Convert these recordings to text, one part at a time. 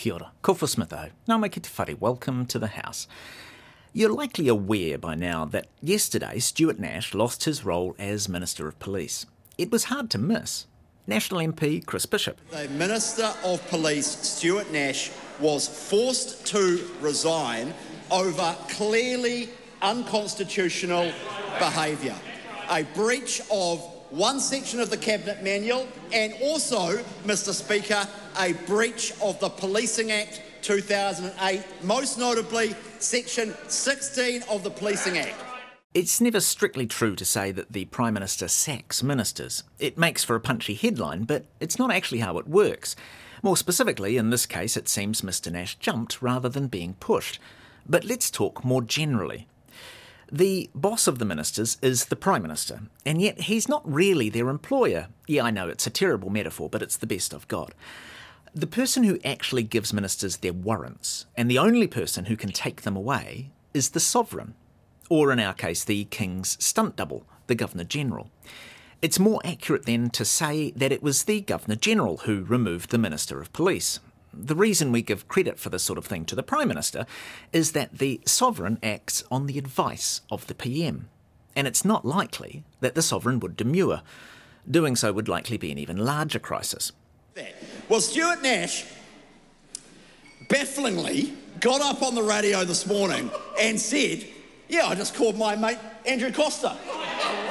Kia ora. Kofa Smitho. Eh? Mai ki te whare. Welcome to the House. You're likely aware by now that yesterday Stuart Nash lost his role as Minister of Police. It was hard to miss. National MP Chris Bishop. The Minister of Police, Stuart Nash, was forced to resign over clearly unconstitutional behaviour, a breach of one section of the Cabinet Manual, and also, Mr Speaker, a breach of the Policing Act 2008, most notably Section 16 of the Policing Act. It's never strictly true to say that the Prime Minister sacks ministers. It makes for a punchy headline, but it's not actually how it works. More specifically, in this case, it seems Mr Nash jumped rather than being pushed. But let's talk more generally. The boss of the ministers is the Prime Minister, and yet he's not really their employer. Yeah, I know it's a terrible metaphor, but it's the best I've got. The person who actually gives ministers their warrants, and the only person who can take them away, is the sovereign, or in our case, the King's stunt double, the Governor General. It's more accurate then to say that it was the Governor General who removed the Minister of Police, the reason we give credit for this sort of thing to the Prime Minister is that the Sovereign acts on the advice of the PM, and it's not likely that the Sovereign would demur. Doing so would likely be an even larger crisis. Well, Stuart Nash bafflingly got up on the radio this morning and said, Yeah, I just called my mate Andrew Coster,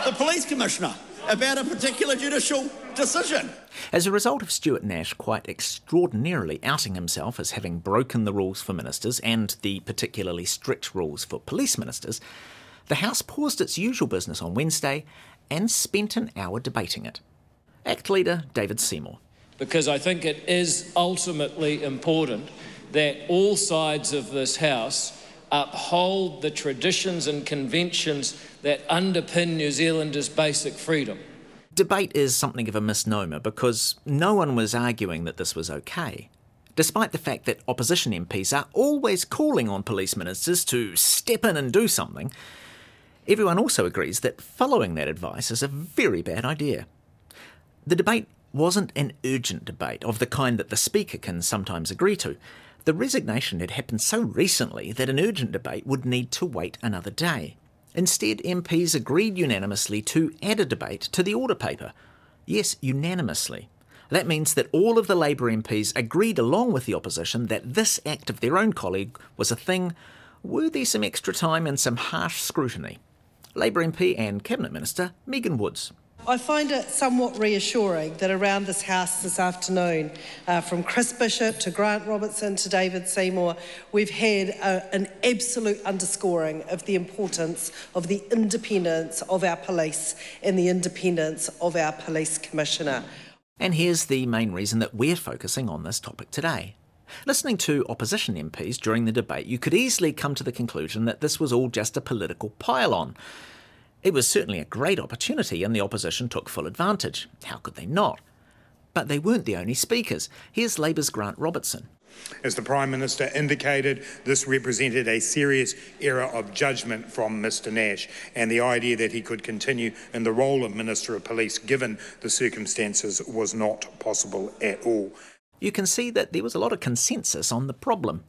the police commissioner, about a particular judicial decision. As a result of Stuart Nash quite extraordinarily outing himself as having broken the rules for ministers and the particularly strict rules for police ministers, the House paused its usual business on Wednesday and spent an hour debating it. ACT leader David Seymour. Because I think it is ultimately important that all sides of this House uphold the traditions and conventions that underpin New Zealanders' basic freedom. Debate is something of a misnomer because no one was arguing that this was okay. Despite the fact that opposition MPs are always calling on police ministers to step in and do something, everyone also agrees that following that advice is a very bad idea. The debate wasn't an urgent debate of the kind that the Speaker can sometimes agree to. The resignation had happened so recently that an urgent debate would need to wait another day. Instead, MPs agreed unanimously to add a debate to the order paper. Yes, unanimously. That means that all of the Labour MPs agreed along with the opposition that this act of their own colleague was a thing worthy some extra time and some harsh scrutiny. Labour MP and Cabinet Minister Megan Woods. I find it somewhat reassuring that around this House this afternoon, uh, from Chris Bishop to Grant Robertson to David Seymour, we've had a, an absolute underscoring of the importance of the independence of our police and the independence of our police commissioner. And here's the main reason that we're focusing on this topic today. Listening to opposition MPs during the debate, you could easily come to the conclusion that this was all just a political pile-on. It was certainly a great opportunity, and the opposition took full advantage. How could they not? But they weren't the only speakers. Here's Labour's Grant Robertson. As the Prime Minister indicated, this represented a serious error of judgment from Mr Nash, and the idea that he could continue in the role of Minister of Police given the circumstances was not possible at all. You can see that there was a lot of consensus on the problem.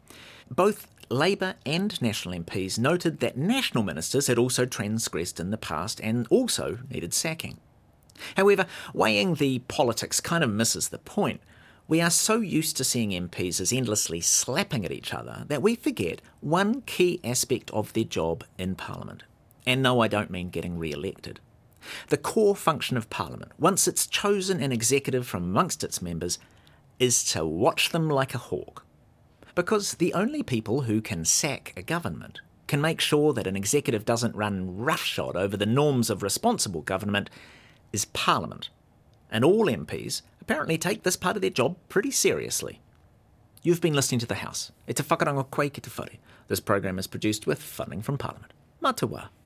Both Labour and National MPs noted that national ministers had also transgressed in the past and also needed sacking. However, weighing the politics kind of misses the point. We are so used to seeing MPs as endlessly slapping at each other that we forget one key aspect of their job in Parliament. And no, I don't mean getting re elected. The core function of Parliament, once it's chosen an executive from amongst its members, is to watch them like a hawk because the only people who can sack a government can make sure that an executive doesn't run roughshod over the norms of responsible government is Parliament. And all MPs apparently take this part of their job pretty seriously. You've been listening to The House. It's a whakarango koe ki te whare. This program is produced with funding from Parliament. Matawa.